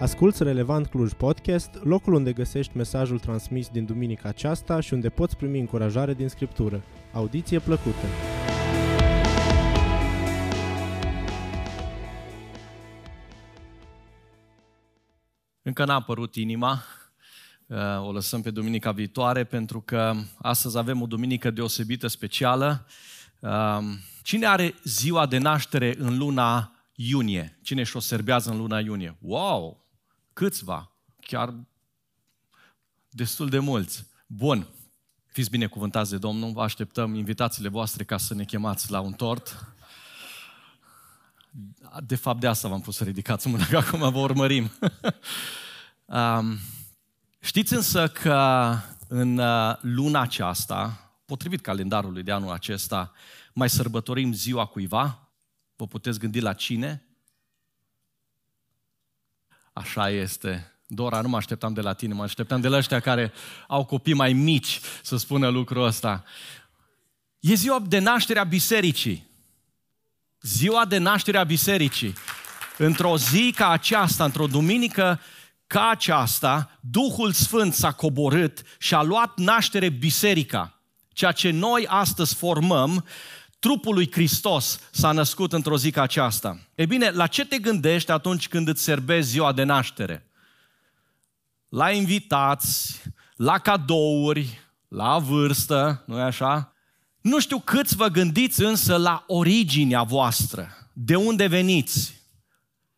Asculți Relevant Cluj Podcast, locul unde găsești mesajul transmis din duminica aceasta și unde poți primi încurajare din Scriptură. Audiție plăcută! Încă n-a apărut inima, uh, o lăsăm pe duminica viitoare pentru că astăzi avem o duminică deosebită, specială. Uh, cine are ziua de naștere în luna iunie? Cine și o serbează în luna iunie? Wow! Câțiva, chiar destul de mulți. Bun, fiți binecuvântați de Domnul, vă așteptăm invitațiile voastre ca să ne chemați la un tort. De fapt, de asta v-am pus să ridicați mâna, că acum vă urmărim. um, știți însă că în uh, luna aceasta, potrivit calendarului de anul acesta, mai sărbătorim ziua cuiva? Vă puteți gândi la cine? Așa este. Dora, nu mă așteptam de la tine, mă așteptam de la ăștia care au copii mai mici să spună lucrul ăsta. E ziua de naștere a bisericii. Ziua de naștere a bisericii. Într-o zi ca aceasta, într-o duminică ca aceasta, Duhul Sfânt s-a coborât și a luat naștere biserica. Ceea ce noi astăzi formăm trupul lui Hristos s-a născut într-o zi ca aceasta. E bine, la ce te gândești atunci când îți serbezi ziua de naștere? La invitați, la cadouri, la vârstă, nu e așa? Nu știu câți vă gândiți însă la originea voastră, de unde veniți,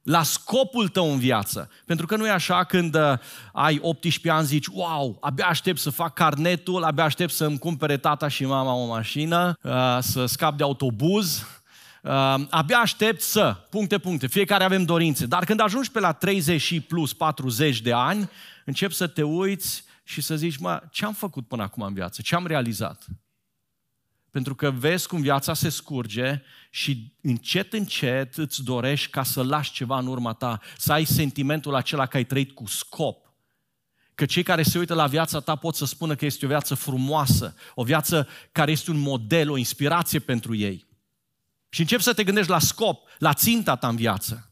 la scopul tău în viață. Pentru că nu e așa când uh, ai 18 ani zici, wow, abia aștept să fac carnetul, abia aștept să-mi cumpere tata și mama o mașină, uh, să scap de autobuz, uh, abia aștept să, puncte, puncte, fiecare avem dorințe. Dar când ajungi pe la 30 și plus 40 de ani, începi să te uiți și să zici, mă, ce am făcut până acum în viață? Ce am realizat? Pentru că vezi cum viața se scurge și încet, încet îți dorești ca să lași ceva în urma ta, să ai sentimentul acela că ai trăit cu scop. Că cei care se uită la viața ta pot să spună că este o viață frumoasă, o viață care este un model, o inspirație pentru ei. Și începi să te gândești la scop, la ținta ta în viață.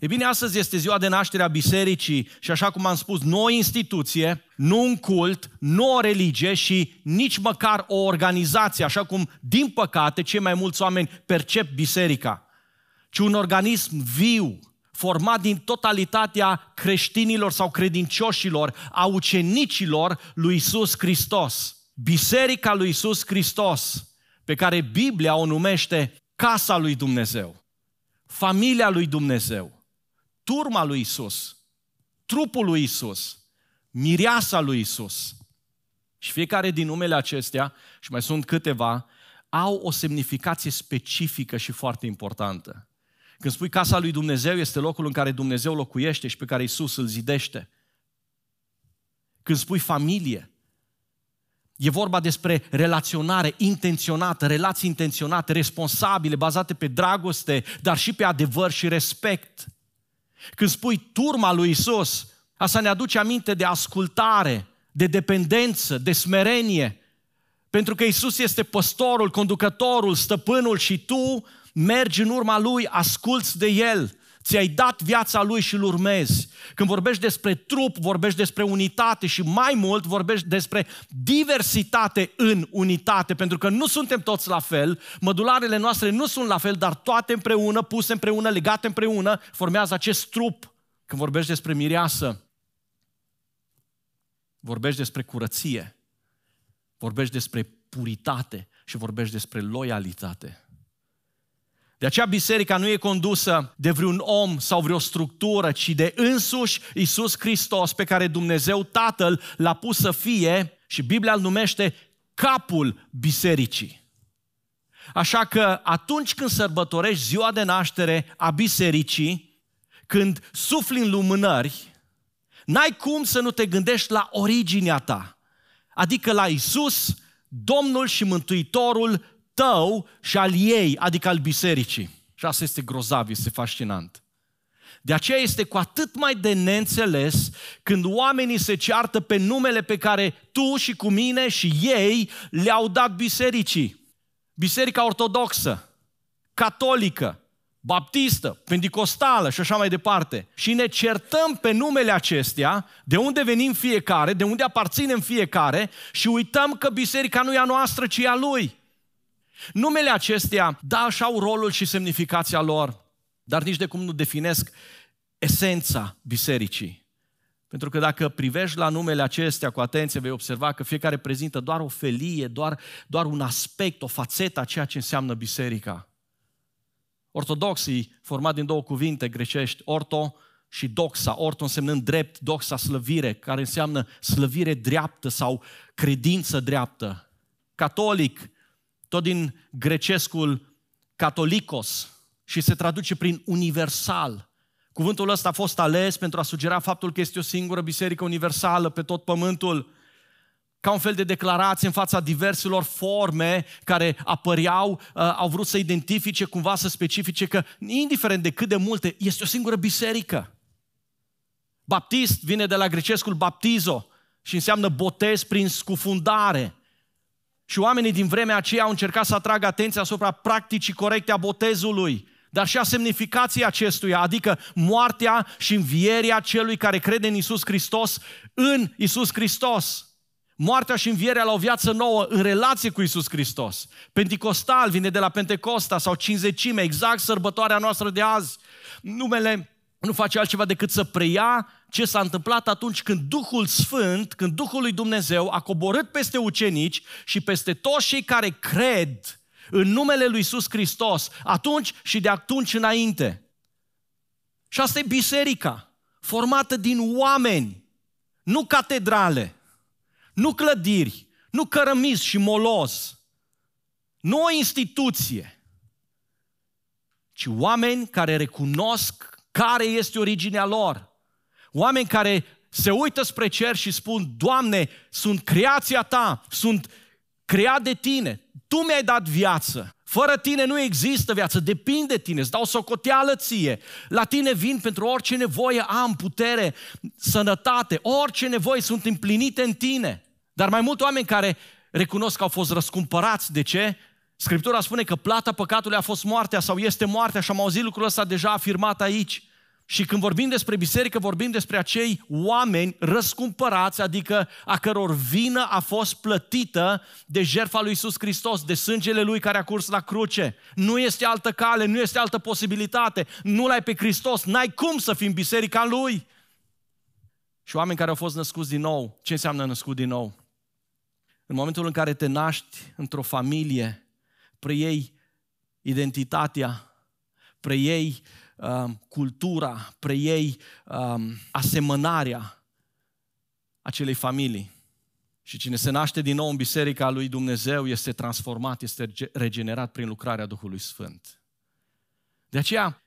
E bine, astăzi este ziua de naștere a bisericii și așa cum am spus, nu o instituție, nu un cult, nu o religie și nici măcar o organizație, așa cum, din păcate, cei mai mulți oameni percep biserica, ci un organism viu, format din totalitatea creștinilor sau credincioșilor, a ucenicilor lui Isus Hristos. Biserica lui Isus Hristos, pe care Biblia o numește casa lui Dumnezeu, familia lui Dumnezeu turma lui Isus, trupul lui Isus, mireasa lui Isus. Și fiecare din numele acestea, și mai sunt câteva, au o semnificație specifică și foarte importantă. Când spui casa lui Dumnezeu, este locul în care Dumnezeu locuiește și pe care Isus îl zidește. Când spui familie, e vorba despre relaționare intenționată, relații intenționate, responsabile, bazate pe dragoste, dar și pe adevăr și respect. Când spui turma lui Isus, asta ne aduce aminte de ascultare, de dependență, de smerenie. Pentru că Isus este păstorul, conducătorul, stăpânul și tu mergi în urma Lui, asculți de El. Ți-ai dat viața Lui și îl urmezi. Când vorbești despre trup, vorbești despre unitate și mai mult vorbești despre diversitate în unitate, pentru că nu suntem toți la fel, mădularele noastre nu sunt la fel, dar toate împreună, puse împreună, legate împreună, formează acest trup. Când vorbești despre mireasă, vorbești despre curăție, vorbești despre puritate și vorbești despre loialitate. De aceea biserica nu e condusă de vreun om sau vreo structură, ci de însuși Isus Hristos pe care Dumnezeu Tatăl l-a pus să fie și Biblia îl numește capul bisericii. Așa că atunci când sărbătorești ziua de naștere a bisericii, când sufli în lumânări, n-ai cum să nu te gândești la originea ta, adică la Isus, Domnul și Mântuitorul tău și al ei, adică al bisericii. Și asta este grozav, este fascinant. De aceea este cu atât mai de neînțeles când oamenii se ceartă pe numele pe care tu și cu mine și ei le-au dat bisericii. Biserica ortodoxă, catolică, baptistă, pentecostală și așa mai departe. Și ne certăm pe numele acestea, de unde venim fiecare, de unde aparținem fiecare și uităm că biserica nu e a noastră, ci e a lui. Numele acestea, da, așa au rolul și semnificația lor, dar nici de cum nu definesc esența bisericii. Pentru că dacă privești la numele acestea cu atenție, vei observa că fiecare prezintă doar o felie, doar, doar un aspect, o fațetă a ceea ce înseamnă biserica. Ortodoxii, format din două cuvinte grecești, orto și doxa. Orto însemnând drept, doxa slăvire, care înseamnă slăvire dreaptă sau credință dreaptă. Catolic, tot din grecescul catolicos și se traduce prin universal. Cuvântul ăsta a fost ales pentru a sugera faptul că este o singură biserică universală pe tot pământul, ca un fel de declarație în fața diverselor forme care apăreau, uh, au vrut să identifice, cumva să specifice că, indiferent de cât de multe, este o singură biserică. Baptist vine de la grecescul baptizo și înseamnă botez prin scufundare. Și oamenii din vremea aceea au încercat să atragă atenția asupra practicii corecte a botezului, dar și a semnificației acestuia, adică moartea și învierea celui care crede în Isus Hristos în Isus Hristos. Moartea și învierea la o viață nouă în relație cu Isus Hristos. Pentecostal vine de la Pentecosta sau cinzecime, exact sărbătoarea noastră de azi. Numele nu face altceva decât să preia ce s-a întâmplat atunci când Duhul Sfânt, când Duhul lui Dumnezeu a coborât peste ucenici și peste toți cei care cred în numele lui Isus Hristos, atunci și de atunci înainte. Și asta e biserica, formată din oameni, nu catedrale, nu clădiri, nu cărămizi și moloz, nu o instituție, ci oameni care recunosc care este originea lor. Oameni care se uită spre cer și spun, Doamne, sunt creația Ta, sunt creat de Tine, Tu mi-ai dat viață, fără Tine nu există viață, depinde de Tine, îți dau socoteală ție. La Tine vin pentru orice nevoie am, putere, sănătate, orice nevoie sunt împlinite în Tine. Dar mai mulți oameni care recunosc că au fost răscumpărați, de ce? Scriptura spune că plata păcatului a fost moartea sau este moartea și am auzit lucrul ăsta deja afirmat aici. Și când vorbim despre biserică, vorbim despre acei oameni răscumpărați, adică a căror vină a fost plătită de jertfa lui Isus Hristos, de sângele lui care a curs la cruce. Nu este altă cale, nu este altă posibilitate. Nu l-ai pe Hristos, n-ai cum să fii în biserica lui. Și oameni care au fost născuți din nou, ce înseamnă născut din nou? În momentul în care te naști într-o familie, preiei identitatea, preiei uh, cultura, preiei uh, asemănarea acelei familii. Și cine se naște din nou în biserica lui Dumnezeu este transformat, este regenerat prin lucrarea Duhului Sfânt. De aceea,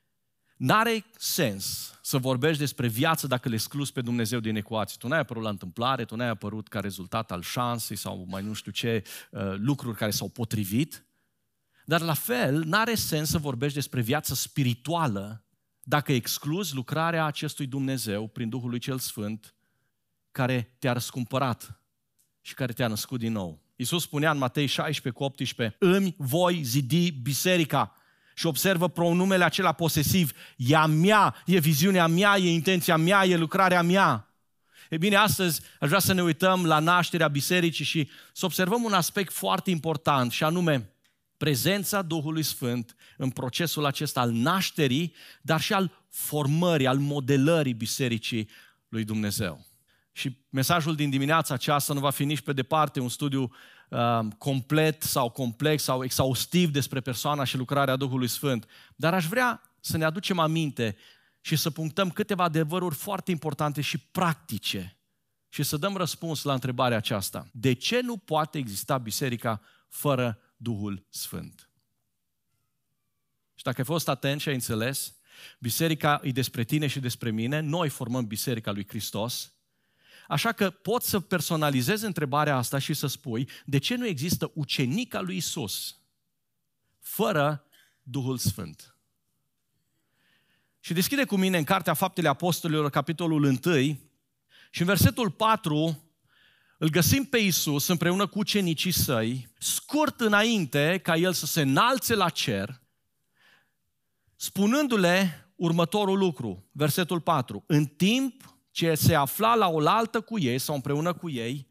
N-are sens să vorbești despre viață dacă le excluzi pe Dumnezeu din ecuație. Tu n-ai apărut la întâmplare, tu n-ai apărut ca rezultat al șansei sau mai nu știu ce uh, lucruri care s-au potrivit. Dar la fel, n-are sens să vorbești despre viață spirituală dacă excluzi lucrarea acestui Dumnezeu prin Duhul lui Cel Sfânt care te-a răscumpărat și care te-a născut din nou. Iisus spunea în Matei 16 cu 18, îmi voi zidi biserica și observă pronumele acela posesiv, e a mea, e viziunea mea, e intenția mea, e lucrarea mea. E bine, astăzi aș vrea să ne uităm la nașterea bisericii și să observăm un aspect foarte important și anume prezența Duhului Sfânt în procesul acesta al nașterii, dar și al formării, al modelării bisericii lui Dumnezeu. Și mesajul din dimineața aceasta nu va fi nici pe departe un studiu uh, complet sau complex sau exhaustiv despre persoana și lucrarea Duhului Sfânt, dar aș vrea să ne aducem aminte și să punctăm câteva adevăruri foarte importante și practice și să dăm răspuns la întrebarea aceasta. De ce nu poate exista biserica fără Duhul Sfânt? Și dacă ai fost atent și ai înțeles, biserica e despre tine și despre mine, noi formăm biserica lui Hristos, Așa că poți să personalizezi întrebarea asta și să spui de ce nu există ucenica lui Isus fără Duhul Sfânt. Și deschide cu mine în Cartea Faptele Apostolilor, capitolul 1, și în versetul 4 îl găsim pe Isus împreună cu ucenicii săi, scurt înainte ca el să se înalțe la cer, spunându-le următorul lucru, versetul 4. În timp ce se afla la oaltă cu ei sau împreună cu ei,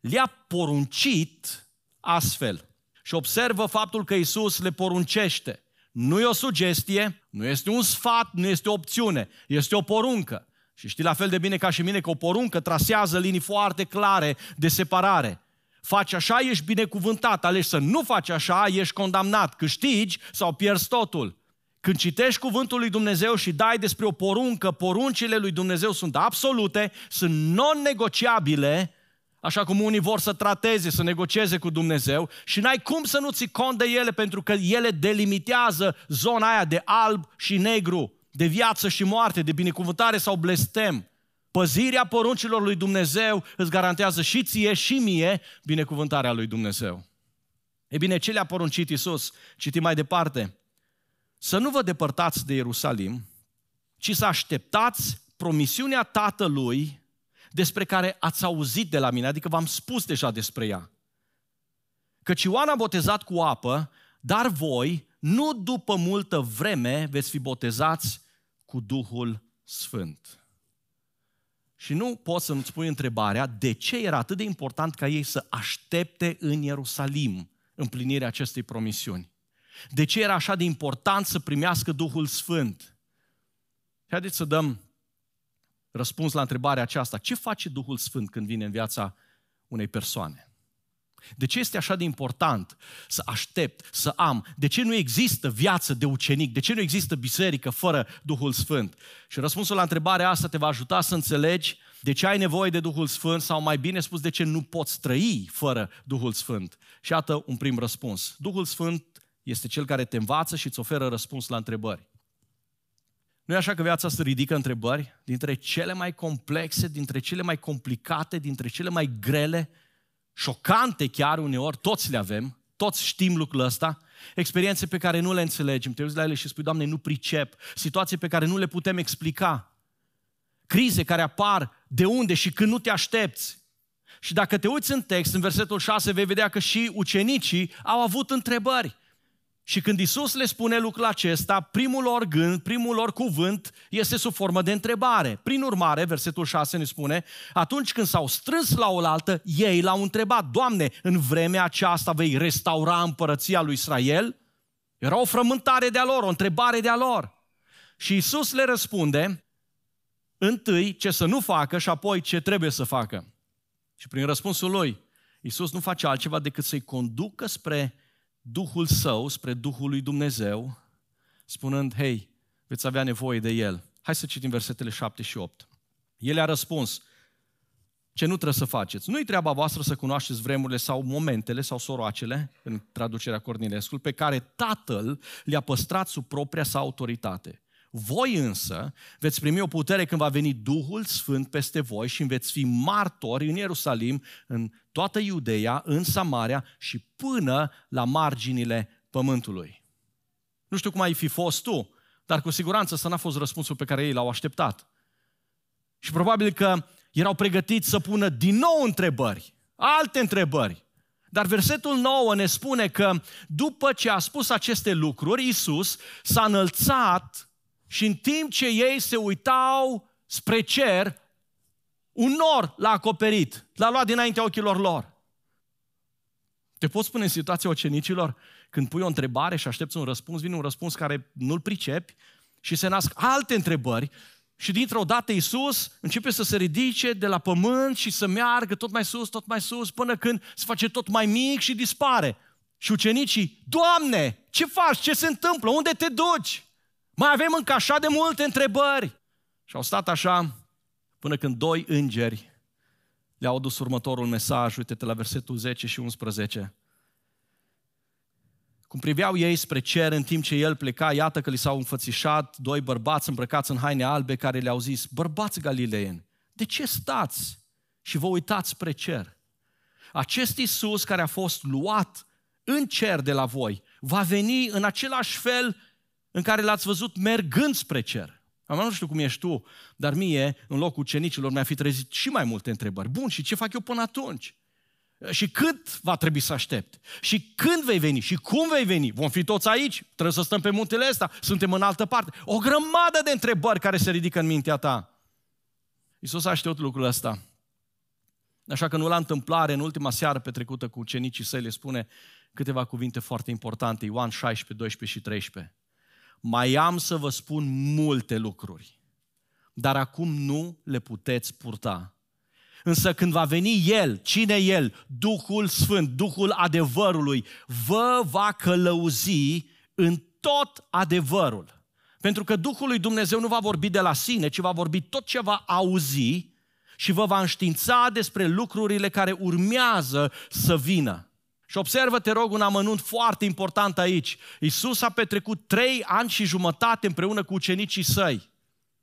le-a poruncit astfel. Și observă faptul că Isus le poruncește. Nu e o sugestie, nu este un sfat, nu este o opțiune, este o poruncă. Și știi la fel de bine ca și mine că o poruncă trasează linii foarte clare de separare. Faci așa, ești binecuvântat, alegi să nu faci așa, ești condamnat, câștigi sau pierzi totul. Când citești cuvântul lui Dumnezeu și dai despre o poruncă, poruncile lui Dumnezeu sunt absolute, sunt non-negociabile, așa cum unii vor să trateze, să negocieze cu Dumnezeu și n-ai cum să nu ții cont de ele pentru că ele delimitează zona aia de alb și negru, de viață și moarte, de binecuvântare sau blestem. Păzirea poruncilor lui Dumnezeu îți garantează și ție și mie binecuvântarea lui Dumnezeu. E bine, ce le-a poruncit Isus? Citim mai departe. Să nu vă depărtați de Ierusalim, ci să așteptați promisiunea Tatălui despre care ați auzit de la mine, adică v-am spus deja despre ea. Căci Ioan a botezat cu apă, dar voi, nu după multă vreme, veți fi botezați cu Duhul Sfânt. Și nu poți să-mi spui întrebarea de ce era atât de important ca ei să aștepte în Ierusalim împlinirea acestei promisiuni. De ce era așa de important să primească Duhul Sfânt? Haideți să dăm răspuns la întrebarea aceasta. Ce face Duhul Sfânt când vine în viața unei persoane? De ce este așa de important să aștept, să am? De ce nu există viață de ucenic? De ce nu există biserică fără Duhul Sfânt? Și răspunsul la întrebarea asta te va ajuta să înțelegi de ce ai nevoie de Duhul Sfânt sau mai bine spus de ce nu poți trăi fără Duhul Sfânt. Și iată un prim răspuns. Duhul Sfânt este cel care te învață și îți oferă răspuns la întrebări. Nu e așa că viața se ridică întrebări dintre cele mai complexe, dintre cele mai complicate, dintre cele mai grele, șocante chiar uneori, toți le avem, toți știm lucrul ăsta, experiențe pe care nu le înțelegem, te uiți la ele și spui, Doamne, nu pricep, situații pe care nu le putem explica, crize care apar de unde și când nu te aștepți. Și dacă te uiți în text, în versetul 6, vei vedea că și ucenicii au avut întrebări. Și când Isus le spune lucrul acesta, primul lor gând, primul lor cuvânt este sub formă de întrebare. Prin urmare, versetul 6 ne spune, atunci când s-au strâns la oaltă, ei l-au întrebat, Doamne, în vremea aceasta vei restaura împărăția lui Israel? Era o frământare de-a lor, o întrebare de-a lor. Și Isus le răspunde, întâi ce să nu facă și apoi ce trebuie să facă. Și prin răspunsul lui, Isus nu face altceva decât să-i conducă spre Duhul Său spre Duhul lui Dumnezeu, spunând, hei, veți avea nevoie de El. Hai să citim versetele 7 și 8. El a răspuns, ce nu trebuie să faceți. Nu-i treaba voastră să cunoașteți vremurile sau momentele sau soroacele, în traducerea Cornilescu, pe care Tatăl le-a păstrat sub propria sa autoritate. Voi însă veți primi o putere când va veni Duhul Sfânt peste voi și veți fi martori în Ierusalim, în toată Iudeea, în Samaria și până la marginile pământului. Nu știu cum ai fi fost tu, dar cu siguranță să n-a fost răspunsul pe care ei l-au așteptat. Și probabil că erau pregătiți să pună din nou întrebări, alte întrebări. Dar versetul 9 ne spune că după ce a spus aceste lucruri, Isus s-a înălțat și în timp ce ei se uitau spre cer, un nor l-a acoperit, l-a luat dinaintea ochilor lor. Te poți spune în situația ocenicilor, când pui o întrebare și aștepți un răspuns, vine un răspuns care nu-l pricepi și se nasc alte întrebări și dintr-o dată Iisus începe să se ridice de la pământ și să meargă tot mai sus, tot mai sus, până când se face tot mai mic și dispare. Și ucenicii, Doamne, ce faci? Ce se întâmplă? Unde te duci? Mai avem încă așa de multe întrebări. Și au stat așa până când doi îngeri le-au adus următorul mesaj, uite-te la versetul 10 și 11. Cum priveau ei spre cer în timp ce el pleca, iată că li s-au înfățișat doi bărbați îmbrăcați în haine albe care le-au zis, bărbați galileeni, de ce stați și vă uitați spre cer? Acest Iisus care a fost luat în cer de la voi, va veni în același fel în care l-ați văzut mergând spre cer. Am nu știu cum ești tu, dar mie, în locul ucenicilor, mi-a fi trezit și mai multe întrebări. Bun, și ce fac eu până atunci? Și cât va trebui să aștept? Și când vei veni? Și cum vei veni? Vom fi toți aici? Trebuie să stăm pe muntele ăsta? Suntem în altă parte? O grămadă de întrebări care se ridică în mintea ta. Iisus a știut lucrul ăsta. Așa că nu la întâmplare, în ultima seară petrecută cu ucenicii săi, le spune câteva cuvinte foarte importante, Ioan 16, 12 și 13. Mai am să vă spun multe lucruri, dar acum nu le puteți purta. Însă când va veni El, cine El? Duhul Sfânt, Duhul adevărului, vă va călăuzi în tot adevărul. Pentru că Duhul lui Dumnezeu nu va vorbi de la sine, ci va vorbi tot ce va auzi și vă va înștiința despre lucrurile care urmează să vină. Și observă, te rog, un amănunt foarte important aici. Isus a petrecut trei ani și jumătate împreună cu ucenicii săi.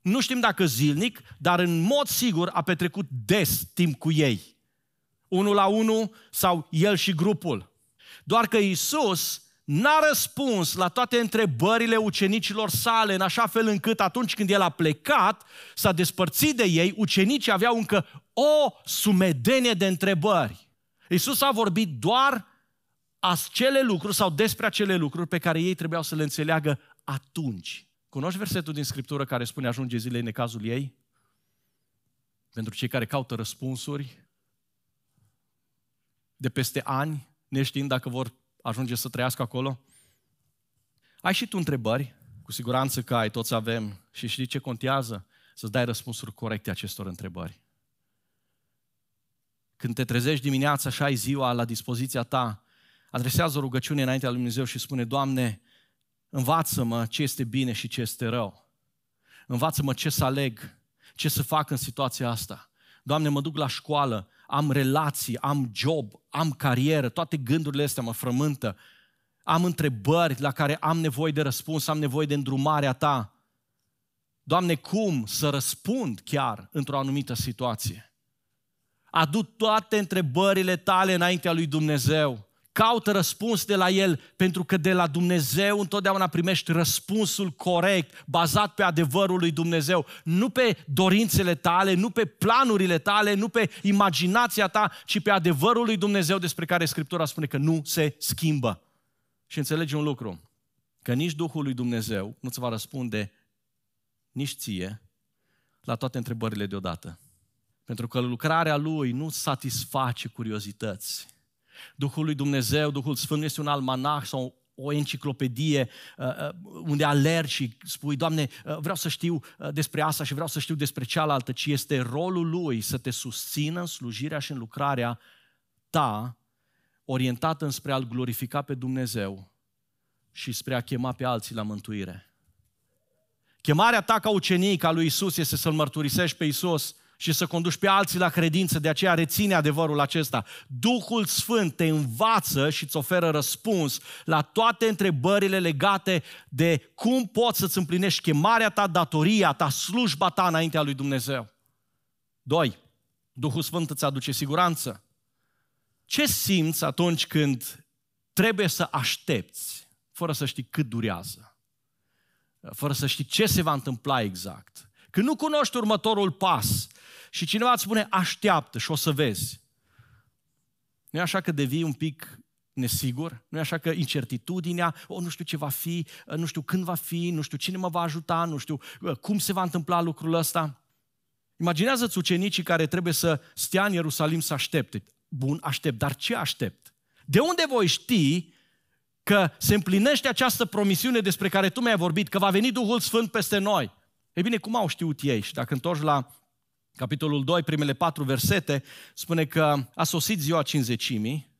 Nu știm dacă zilnic, dar în mod sigur a petrecut des timp cu ei. Unul la unul sau el și grupul. Doar că Isus n-a răspuns la toate întrebările ucenicilor sale în așa fel încât atunci când el a plecat, s-a despărțit de ei, ucenicii aveau încă o sumedenie de întrebări. Isus a vorbit doar acele lucruri sau despre acele lucruri pe care ei trebuiau să le înțeleagă atunci. Cunoști versetul din Scriptură care spune ajunge zilei necazul ei? Pentru cei care caută răspunsuri de peste ani, neștiind dacă vor ajunge să trăiască acolo? Ai și tu întrebări, cu siguranță că ai, toți avem. Și știi ce contează? Să-ți dai răspunsuri corecte acestor întrebări. Când te trezești dimineața și ai ziua la dispoziția ta, adresează o rugăciune înaintea lui Dumnezeu și spune, Doamne, învață-mă ce este bine și ce este rău. Învață-mă ce să aleg, ce să fac în situația asta. Doamne, mă duc la școală, am relații, am job, am carieră, toate gândurile astea mă frământă. Am întrebări la care am nevoie de răspuns, am nevoie de îndrumarea Ta. Doamne, cum să răspund chiar într-o anumită situație? Adu toate întrebările tale înaintea lui Dumnezeu. Caută răspuns de la El, pentru că de la Dumnezeu întotdeauna primești răspunsul corect, bazat pe adevărul lui Dumnezeu. Nu pe dorințele tale, nu pe planurile tale, nu pe imaginația ta, ci pe adevărul lui Dumnezeu despre care Scriptura spune că nu se schimbă. Și înțelegi un lucru, că nici Duhul lui Dumnezeu nu ți va răspunde nici ție la toate întrebările deodată. Pentru că lucrarea Lui nu satisface curiozități, Duhul lui Dumnezeu, Duhul Sfânt nu este un almanach sau o enciclopedie uh, uh, unde alergi și spui, Doamne, uh, vreau să știu despre asta și vreau să știu despre cealaltă, ci este rolul Lui să te susțină în slujirea și în lucrarea ta, orientată înspre a-L glorifica pe Dumnezeu și spre a chema pe alții la mântuire. Chemarea ta ca ucenic al lui Isus este să-L mărturisești pe Isus și să conduci pe alții la credință, de aceea reține adevărul acesta. Duhul Sfânt te învață și îți oferă răspuns la toate întrebările legate de cum poți să-ți împlinești chemarea ta, datoria ta, slujba ta înaintea lui Dumnezeu. Doi, Duhul Sfânt îți aduce siguranță. Ce simți atunci când trebuie să aștepți, fără să știi cât durează? Fără să știi ce se va întâmpla exact? Când nu cunoști următorul pas, și cineva îți spune, așteaptă și o să vezi. Nu e așa că devii un pic nesigur? Nu e așa că incertitudinea, o, nu știu ce va fi, nu știu când va fi, nu știu cine mă va ajuta, nu știu cum se va întâmpla lucrul ăsta? Imaginează-ți ucenicii care trebuie să stea în Ierusalim să aștepte. Bun, aștept, dar ce aștept? De unde voi ști că se împlinește această promisiune despre care tu mi-ai vorbit, că va veni Duhul Sfânt peste noi? Ei bine, cum au știut ei? Și dacă întorci la capitolul 2, primele patru versete, spune că a sosit ziua cinzecimii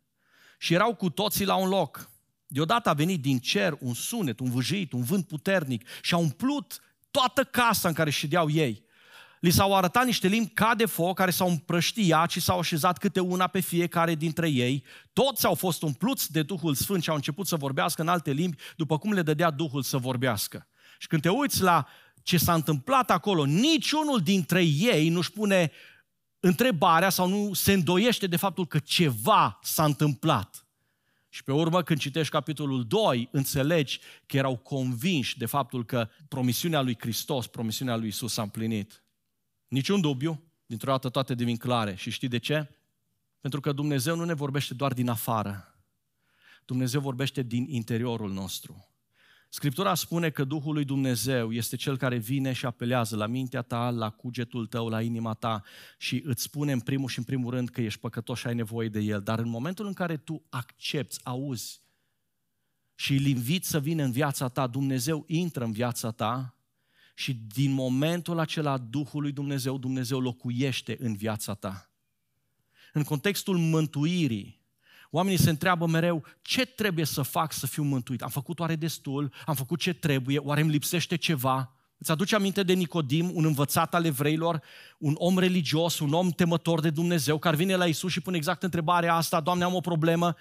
și erau cu toții la un loc. Deodată a venit din cer un sunet, un vâjit, un vânt puternic și a umplut toată casa în care ședeau ei. Li s-au arătat niște limbi ca de foc care s-au împrăștiat și s-au așezat câte una pe fiecare dintre ei. Toți au fost umpluți de Duhul Sfânt și au început să vorbească în alte limbi, după cum le dădea Duhul să vorbească. Și când te uiți la ce s-a întâmplat acolo, niciunul dintre ei nu-și pune întrebarea sau nu se îndoiește de faptul că ceva s-a întâmplat. Și pe urmă, când citești capitolul 2, înțelegi că erau convinși de faptul că promisiunea lui Hristos, promisiunea lui Isus s-a împlinit. Niciun dubiu, dintr-o dată toate devin clare. Și știi de ce? Pentru că Dumnezeu nu ne vorbește doar din afară. Dumnezeu vorbește din interiorul nostru. Scriptura spune că Duhul lui Dumnezeu este cel care vine și apelează la mintea ta, la cugetul tău, la inima ta și îți spune în primul și în primul rând că ești păcătos și ai nevoie de El. Dar în momentul în care tu accepti, auzi și îl inviți să vină în viața ta, Dumnezeu intră în viața ta și din momentul acela Duhul lui Dumnezeu, Dumnezeu locuiește în viața ta. În contextul mântuirii, Oamenii se întreabă mereu, ce trebuie să fac să fiu mântuit? Am făcut oare destul? Am făcut ce trebuie? Oare îmi lipsește ceva? Îți aduce aminte de Nicodim, un învățat al evreilor, un om religios, un om temător de Dumnezeu, care vine la Isus și pune exact întrebarea asta, Doamne, am o problemă,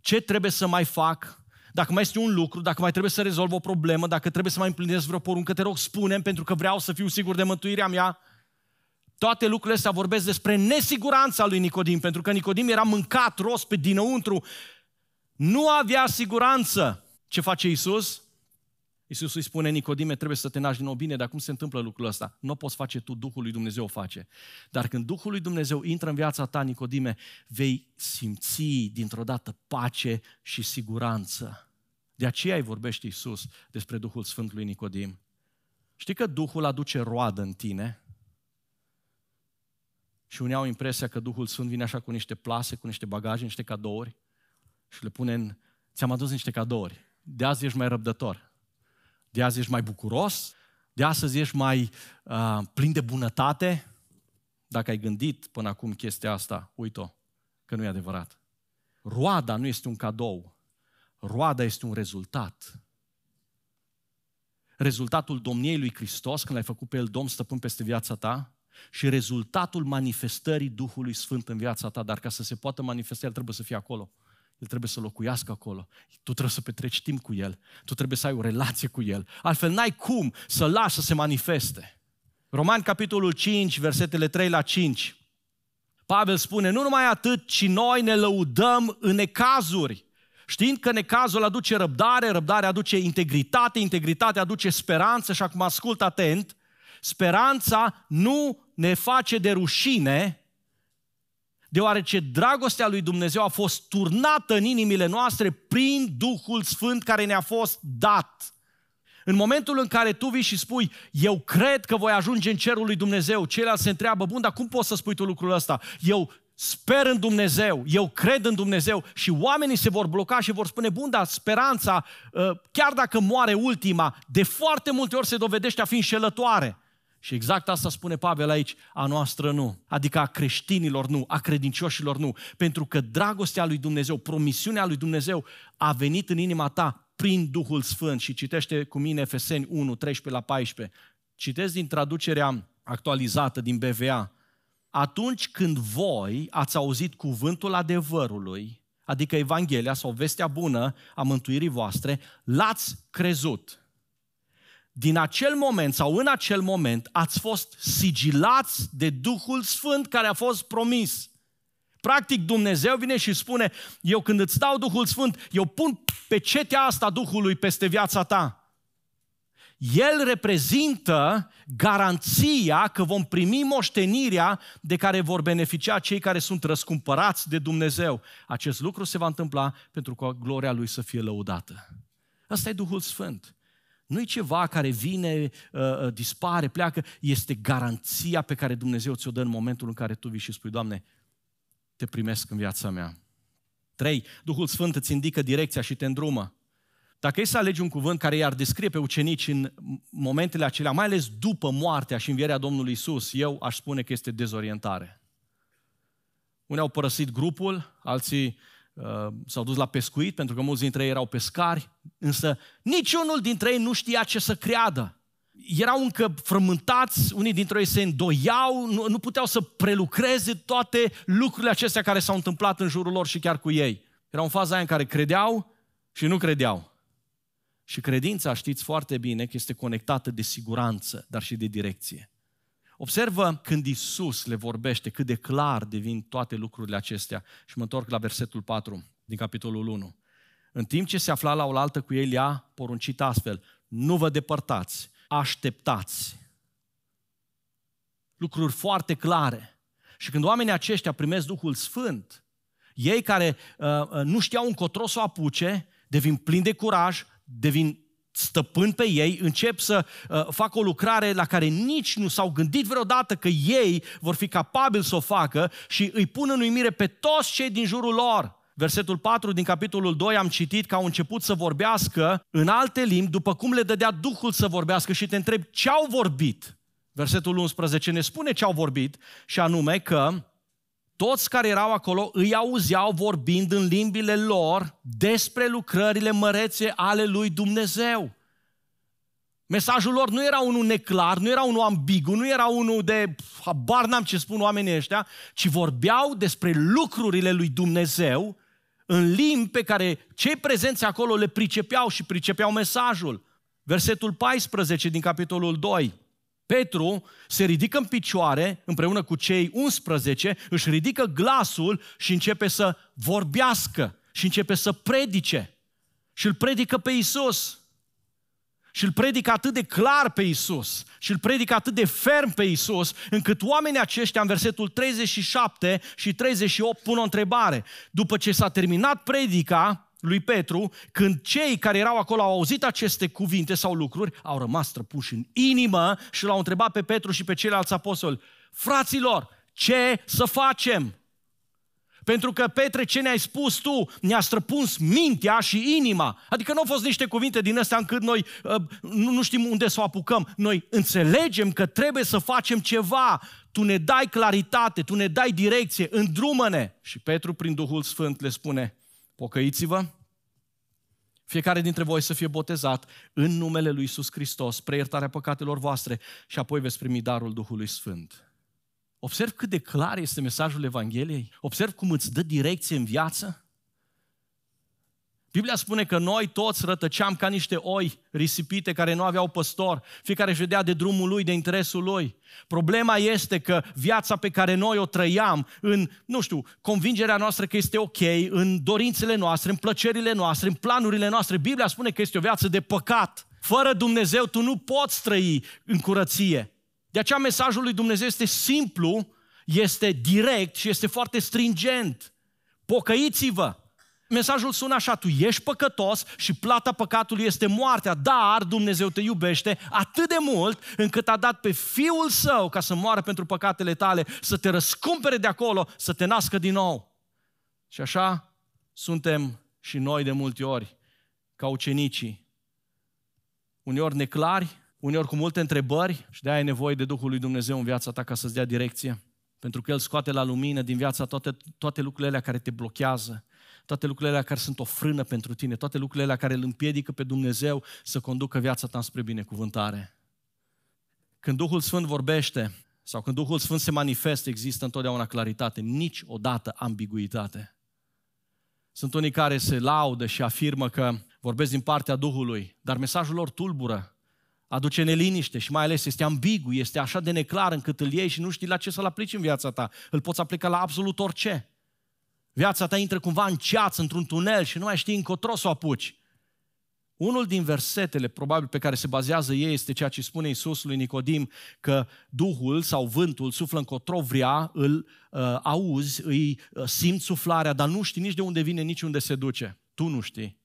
ce trebuie să mai fac? Dacă mai este un lucru, dacă mai trebuie să rezolv o problemă, dacă trebuie să mai împlinesc vreo poruncă, te rog, spune pentru că vreau să fiu sigur de mântuirea mea. Toate lucrurile astea vorbesc despre nesiguranța lui Nicodim, pentru că Nicodim era mâncat ros pe dinăuntru, nu avea siguranță. Ce face Isus? Isus îi spune, Nicodime, trebuie să te naști din nou bine, dar cum se întâmplă lucrul ăsta? Nu o poți face tu, Duhul lui Dumnezeu o face. Dar când Duhul lui Dumnezeu intră în viața ta, Nicodime, vei simți dintr-o dată pace și siguranță. De aceea îi vorbește Isus despre Duhul Sfânt lui Nicodim. Știi că Duhul aduce roadă în tine? Și unii au impresia că Duhul Sfânt vine așa cu niște plase, cu niște bagaje, niște cadouri și le pune în... Ți-am adus niște cadouri. De azi ești mai răbdător. De azi ești mai bucuros. De astăzi ești mai uh, plin de bunătate. Dacă ai gândit până acum chestia asta, uite-o, că nu e adevărat. Roada nu este un cadou. Roada este un rezultat. Rezultatul domniei lui Hristos, când l-ai făcut pe El Domn stăpân peste viața ta, și rezultatul manifestării Duhului Sfânt în viața ta, dar ca să se poată manifesta, El trebuie să fie acolo. El trebuie să locuiască acolo. Tu trebuie să petreci timp cu El. Tu trebuie să ai o relație cu El. Altfel n-ai cum să lași să se manifeste. Roman capitolul 5, versetele 3 la 5. Pavel spune, nu numai atât, ci noi ne lăudăm în necazuri. Știind că necazul aduce răbdare, răbdare aduce integritate, integritate aduce speranță și acum ascult atent, speranța nu ne face de rușine, deoarece dragostea lui Dumnezeu a fost turnată în inimile noastre prin Duhul Sfânt care ne-a fost dat. În momentul în care tu vii și spui, eu cred că voi ajunge în cerul lui Dumnezeu, ceilalți se întreabă, bun, dar cum poți să spui tu lucrul ăsta? Eu sper în Dumnezeu, eu cred în Dumnezeu și oamenii se vor bloca și vor spune, bun, dar speranța, ă, chiar dacă moare ultima, de foarte multe ori se dovedește a fi înșelătoare. Și exact asta spune Pavel aici, a noastră nu. Adică a creștinilor nu, a credincioșilor nu. Pentru că dragostea lui Dumnezeu, promisiunea lui Dumnezeu a venit în inima ta prin Duhul Sfânt. Și citește cu mine Efeseni 1, 13 la 14. Citesc din traducerea actualizată din BVA. Atunci când voi ați auzit cuvântul adevărului, adică Evanghelia sau vestea bună a mântuirii voastre, l-ați crezut din acel moment sau în acel moment ați fost sigilați de Duhul Sfânt care a fost promis. Practic Dumnezeu vine și spune, eu când îți dau Duhul Sfânt, eu pun pe cetea asta Duhului peste viața ta. El reprezintă garanția că vom primi moștenirea de care vor beneficia cei care sunt răscumpărați de Dumnezeu. Acest lucru se va întâmpla pentru ca gloria Lui să fie lăudată. Asta e Duhul Sfânt. Nu e ceva care vine, uh, uh, dispare, pleacă, este garanția pe care Dumnezeu ți-o dă în momentul în care tu vii și spui, Doamne, te primesc în viața mea. 3. Duhul Sfânt îți indică direcția și te îndrumă. Dacă e să alegi un cuvânt care i-ar descrie pe ucenici în momentele acelea, mai ales după moartea și învierea Domnului Isus, eu aș spune că este dezorientare. Unii au părăsit grupul, alții Uh, s-au dus la pescuit, pentru că mulți dintre ei erau pescari, însă niciunul dintre ei nu știa ce să creadă. Erau încă frământați, unii dintre ei se îndoiau, nu, nu puteau să prelucreze toate lucrurile acestea care s-au întâmplat în jurul lor și chiar cu ei. Era în faza aia în care credeau și nu credeau. Și credința, știți foarte bine, că este conectată de siguranță, dar și de direcție. Observă când Isus le vorbește cât de clar devin toate lucrurile acestea. Și mă întorc la versetul 4 din capitolul 1. În timp ce se afla la oaltă cu el, i-a poruncit astfel, nu vă depărtați, așteptați. Lucruri foarte clare. Și când oamenii aceștia primesc Duhul Sfânt, ei care uh, uh, nu știau încotro să o apuce, devin plini de curaj, devin stăpân pe ei, încep să uh, facă o lucrare la care nici nu s-au gândit vreodată că ei vor fi capabili să o facă și îi pun în uimire pe toți cei din jurul lor. Versetul 4 din capitolul 2 am citit că au început să vorbească în alte limbi după cum le dădea Duhul să vorbească și te întreb ce au vorbit. Versetul 11 ne spune ce au vorbit și anume că toți care erau acolo îi auzeau vorbind în limbile lor despre lucrările mărețe ale lui Dumnezeu. Mesajul lor nu era unul neclar, nu era unul ambigu, nu era unul de habar n-am ce spun oamenii ăștia, ci vorbeau despre lucrurile lui Dumnezeu în limbi pe care cei prezenți acolo le pricepeau și pricepeau mesajul. Versetul 14 din capitolul 2. Petru se ridică în picioare împreună cu cei 11, își ridică glasul și începe să vorbească și începe să predice. Și îl predică pe Isus. Și îl predică atât de clar pe Isus și îl predică atât de ferm pe Isus, încât oamenii aceștia în versetul 37 și 38 pun o întrebare. După ce s-a terminat predica, lui Petru, când cei care erau acolo au auzit aceste cuvinte sau lucruri, au rămas trăpuși în inimă și l-au întrebat pe Petru și pe ceilalți apostoli, fraților, ce să facem? Pentru că, Petre, ce ne-ai spus tu ne-a străpuns mintea și inima. Adică nu au fost niște cuvinte din astea încât noi uh, nu, nu știm unde să o apucăm. Noi înțelegem că trebuie să facem ceva. Tu ne dai claritate, tu ne dai direcție, îndrumă-ne. Și Petru, prin Duhul Sfânt, le spune, pocăiți-vă, fiecare dintre voi să fie botezat în numele Lui Iisus Hristos, preiertarea păcatelor voastre și apoi veți primi darul Duhului Sfânt. Observ cât de clar este mesajul Evangheliei. Observ cum îți dă direcție în viață. Biblia spune că noi toți rătăceam ca niște oi risipite care nu aveau păstor. Fiecare își vedea de drumul lui, de interesul lui. Problema este că viața pe care noi o trăiam în, nu știu, convingerea noastră că este ok, în dorințele noastre, în plăcerile noastre, în planurile noastre, Biblia spune că este o viață de păcat. Fără Dumnezeu tu nu poți trăi în curăție. De aceea mesajul lui Dumnezeu este simplu, este direct și este foarte stringent. Pocăiți-vă! Mesajul sună așa, tu ești păcătos și plata păcatului este moartea, dar Dumnezeu te iubește atât de mult încât a dat pe Fiul Său ca să moară pentru păcatele tale, să te răscumpere de acolo, să te nască din nou. Și așa suntem și noi de multe ori, ca ucenicii, uneori neclari, uneori cu multe întrebări și de-aia ai nevoie de Duhul lui Dumnezeu în viața ta ca să-ți dea direcție. Pentru că El scoate la lumină din viața toate, toate lucrurile alea care te blochează, toate lucrurile alea care sunt o frână pentru tine, toate lucrurile alea care îl împiedică pe Dumnezeu să conducă viața ta spre binecuvântare. Când Duhul Sfânt vorbește sau când Duhul Sfânt se manifestă, există întotdeauna claritate, niciodată ambiguitate. Sunt unii care se laudă și afirmă că vorbesc din partea Duhului, dar mesajul lor tulbură, aduce neliniște și mai ales este ambigu, este așa de neclar încât îl iei și nu știi la ce să-l aplici în viața ta. Îl poți aplica la absolut orice. Viața ta intră cumva în ceață, într-un tunel și nu mai știi încotro să o apuci. Unul din versetele, probabil, pe care se bazează ei este ceea ce spune Iisus lui Nicodim, că Duhul sau vântul suflă încotro vrea, îl uh, auzi, îi uh, simți suflarea, dar nu știi nici de unde vine, nici unde se duce. Tu nu știi.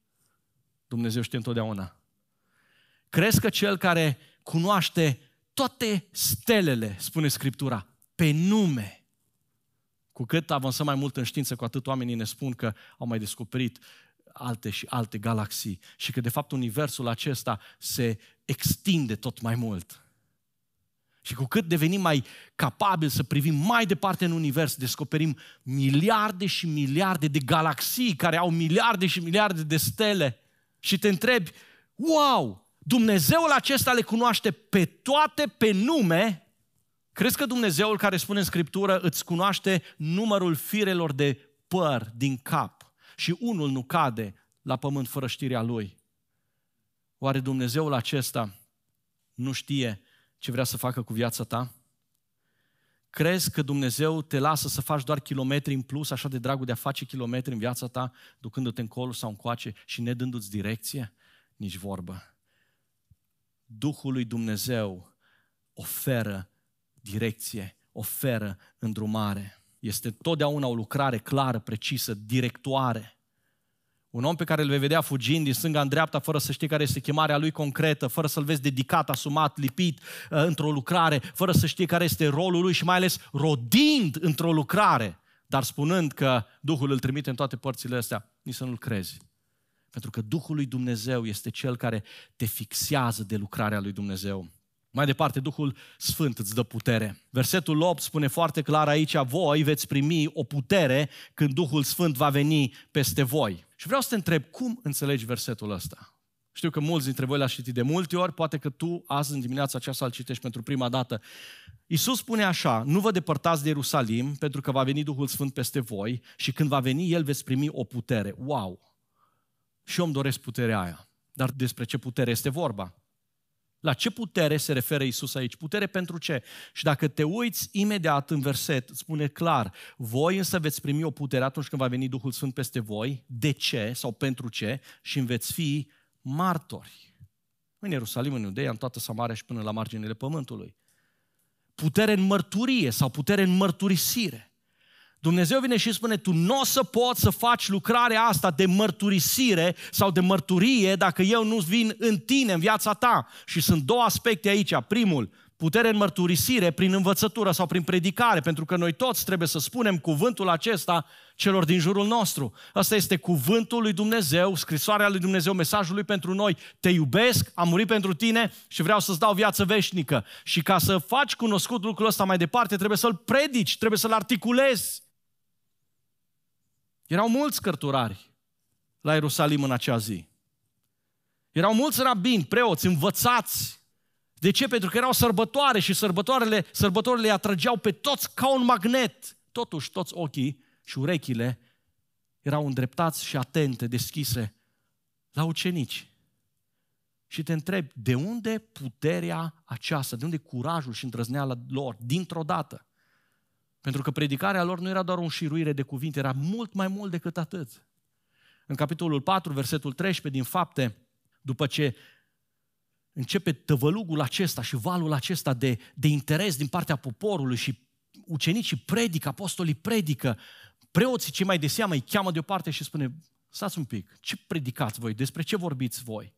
Dumnezeu știe întotdeauna. Crezi că cel care cunoaște toate stelele, spune Scriptura, pe nume, cu cât avansăm mai mult în știință, cu atât oamenii ne spun că au mai descoperit alte și alte galaxii și că de fapt universul acesta se extinde tot mai mult. Și cu cât devenim mai capabili să privim mai departe în univers, descoperim miliarde și miliarde de galaxii care au miliarde și miliarde de stele. Și te întrebi, wow, Dumnezeul acesta le cunoaște pe toate pe nume Crezi că Dumnezeul care spune în Scriptură îți cunoaște numărul firelor de păr din cap și unul nu cade la pământ fără știrea lui? Oare Dumnezeul acesta nu știe ce vrea să facă cu viața ta? Crezi că Dumnezeu te lasă să faci doar kilometri în plus, așa de dragul de a face kilometri în viața ta, ducându-te încolo sau încoace și nedându-ți direcție? Nici vorbă. Duhul lui Dumnezeu oferă direcție, oferă îndrumare. Este totdeauna o lucrare clară, precisă, directoare. Un om pe care îl vei vedea fugind din stânga în dreapta fără să știi care este chemarea lui concretă, fără să-l vezi dedicat, asumat, lipit uh, într-o lucrare, fără să știi care este rolul lui și mai ales rodind într-o lucrare, dar spunând că Duhul îl trimite în toate părțile astea, nici să nu-l crezi. Pentru că Duhul lui Dumnezeu este cel care te fixează de lucrarea lui Dumnezeu. Mai departe, Duhul Sfânt îți dă putere. Versetul 8 spune foarte clar aici, voi veți primi o putere când Duhul Sfânt va veni peste voi. Și vreau să te întreb, cum înțelegi versetul ăsta? Știu că mulți dintre voi l-ați citit de multe ori, poate că tu azi în dimineața aceasta îl citești pentru prima dată. Iisus spune așa, nu vă depărtați de Ierusalim, pentru că va veni Duhul Sfânt peste voi și când va veni, El veți primi o putere. Wow! Și eu îmi doresc puterea aia. Dar despre ce putere este vorba? La ce putere se referă Isus aici? Putere pentru ce? Și dacă te uiți imediat în verset, spune clar, voi însă veți primi o putere atunci când va veni Duhul Sfânt peste voi. De ce sau pentru ce? Și veți fi martori. În Ierusalim, în Iudeia, în toată Samaria și până la marginile pământului. Putere în mărturie sau putere în mărturisire. Dumnezeu vine și spune, tu nu o să poți să faci lucrarea asta de mărturisire sau de mărturie dacă eu nu vin în tine, în viața ta. Și sunt două aspecte aici. Primul, putere în mărturisire prin învățătură sau prin predicare, pentru că noi toți trebuie să spunem cuvântul acesta celor din jurul nostru. Asta este cuvântul lui Dumnezeu, scrisoarea lui Dumnezeu, mesajul lui pentru noi. Te iubesc, am murit pentru tine și vreau să-ți dau viață veșnică. Și ca să faci cunoscut lucrul ăsta mai departe, trebuie să-l predici, trebuie să-l articulezi. Erau mulți cărturari la Ierusalim în acea zi. Erau mulți rabini, preoți, învățați. De ce? Pentru că erau sărbătoare și sărbătoarele, sărbătoarele îi atrăgeau pe toți ca un magnet. Totuși, toți ochii și urechile erau îndreptați și atente, deschise la ucenici. Și te întreb, de unde puterea aceasta, de unde curajul și îndrăzneala lor, dintr-o dată? Pentru că predicarea lor nu era doar un șiruire de cuvinte, era mult mai mult decât atât. În capitolul 4, versetul 13 din fapte, după ce începe tăvălugul acesta și valul acesta de, de interes din partea poporului și ucenicii predică, apostolii predică, preoții cei mai de seamă îi cheamă deoparte și spune, stați un pic, ce predicați voi, despre ce vorbiți voi?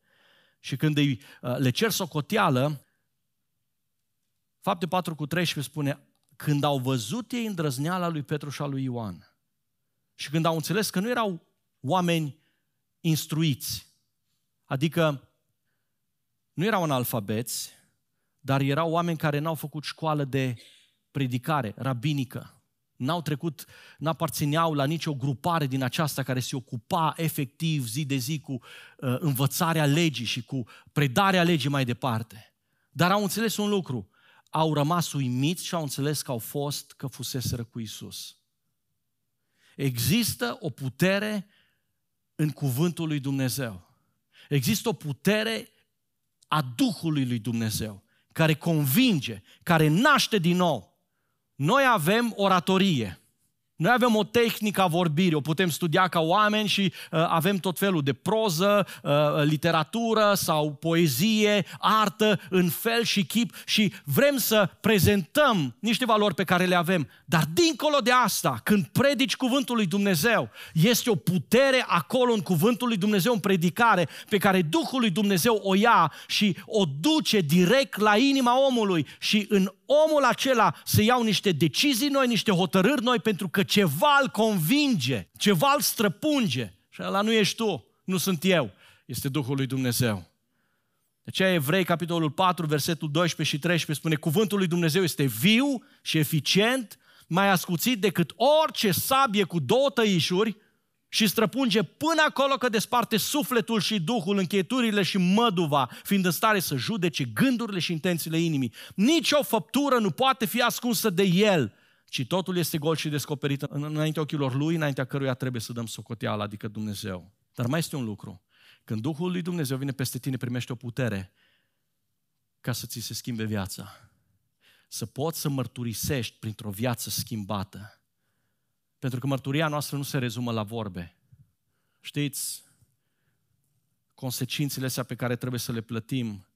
Și când îi, uh, le cer socoteală, fapte 4 cu 13 spune, când au văzut ei îndrăzneala lui Petru și a lui Ioan și când au înțeles că nu erau oameni instruiți, adică nu erau analfabeți, dar erau oameni care n-au făcut școală de predicare rabinică, n-au trecut, n-aparțineau la nicio grupare din aceasta care se ocupa efectiv zi de zi cu uh, învățarea legii și cu predarea legii mai departe. Dar au înțeles un lucru, au rămas uimiți și au înțeles că au fost, că fuseseră cu Isus. Există o putere în cuvântul lui Dumnezeu. Există o putere a Duhului lui Dumnezeu, care convinge, care naște din nou. Noi avem oratorie. Noi avem o tehnică a vorbirii, o putem studia ca oameni și uh, avem tot felul de proză, uh, literatură sau poezie, artă în fel și chip și vrem să prezentăm niște valori pe care le avem. Dar dincolo de asta, când predici cuvântul lui Dumnezeu, este o putere acolo în cuvântul lui Dumnezeu, în predicare, pe care Duhul lui Dumnezeu o ia și o duce direct la inima omului și în omul acela să iau niște decizii noi, niște hotărâri noi, pentru că ceva îl convinge, ceva îl străpunge. Și ăla nu ești tu, nu sunt eu, este Duhul lui Dumnezeu. De aceea Evrei, capitolul 4, versetul 12 și 13 spune Cuvântul lui Dumnezeu este viu și eficient, mai ascuțit decât orice sabie cu două tăișuri și străpunge până acolo că desparte sufletul și duhul, încheieturile și măduva, fiind în stare să judece gândurile și intențiile inimii. Nici o făptură nu poate fi ascunsă de el, ci totul este gol și descoperit înaintea ochilor lui, înaintea căruia trebuie să dăm socoteală, adică Dumnezeu. Dar mai este un lucru. Când Duhul lui Dumnezeu vine peste tine, primește o putere ca să ți se schimbe viața. Să poți să mărturisești printr-o viață schimbată pentru că mărturia noastră nu se rezumă la vorbe. Știți, consecințele astea pe care trebuie să le plătim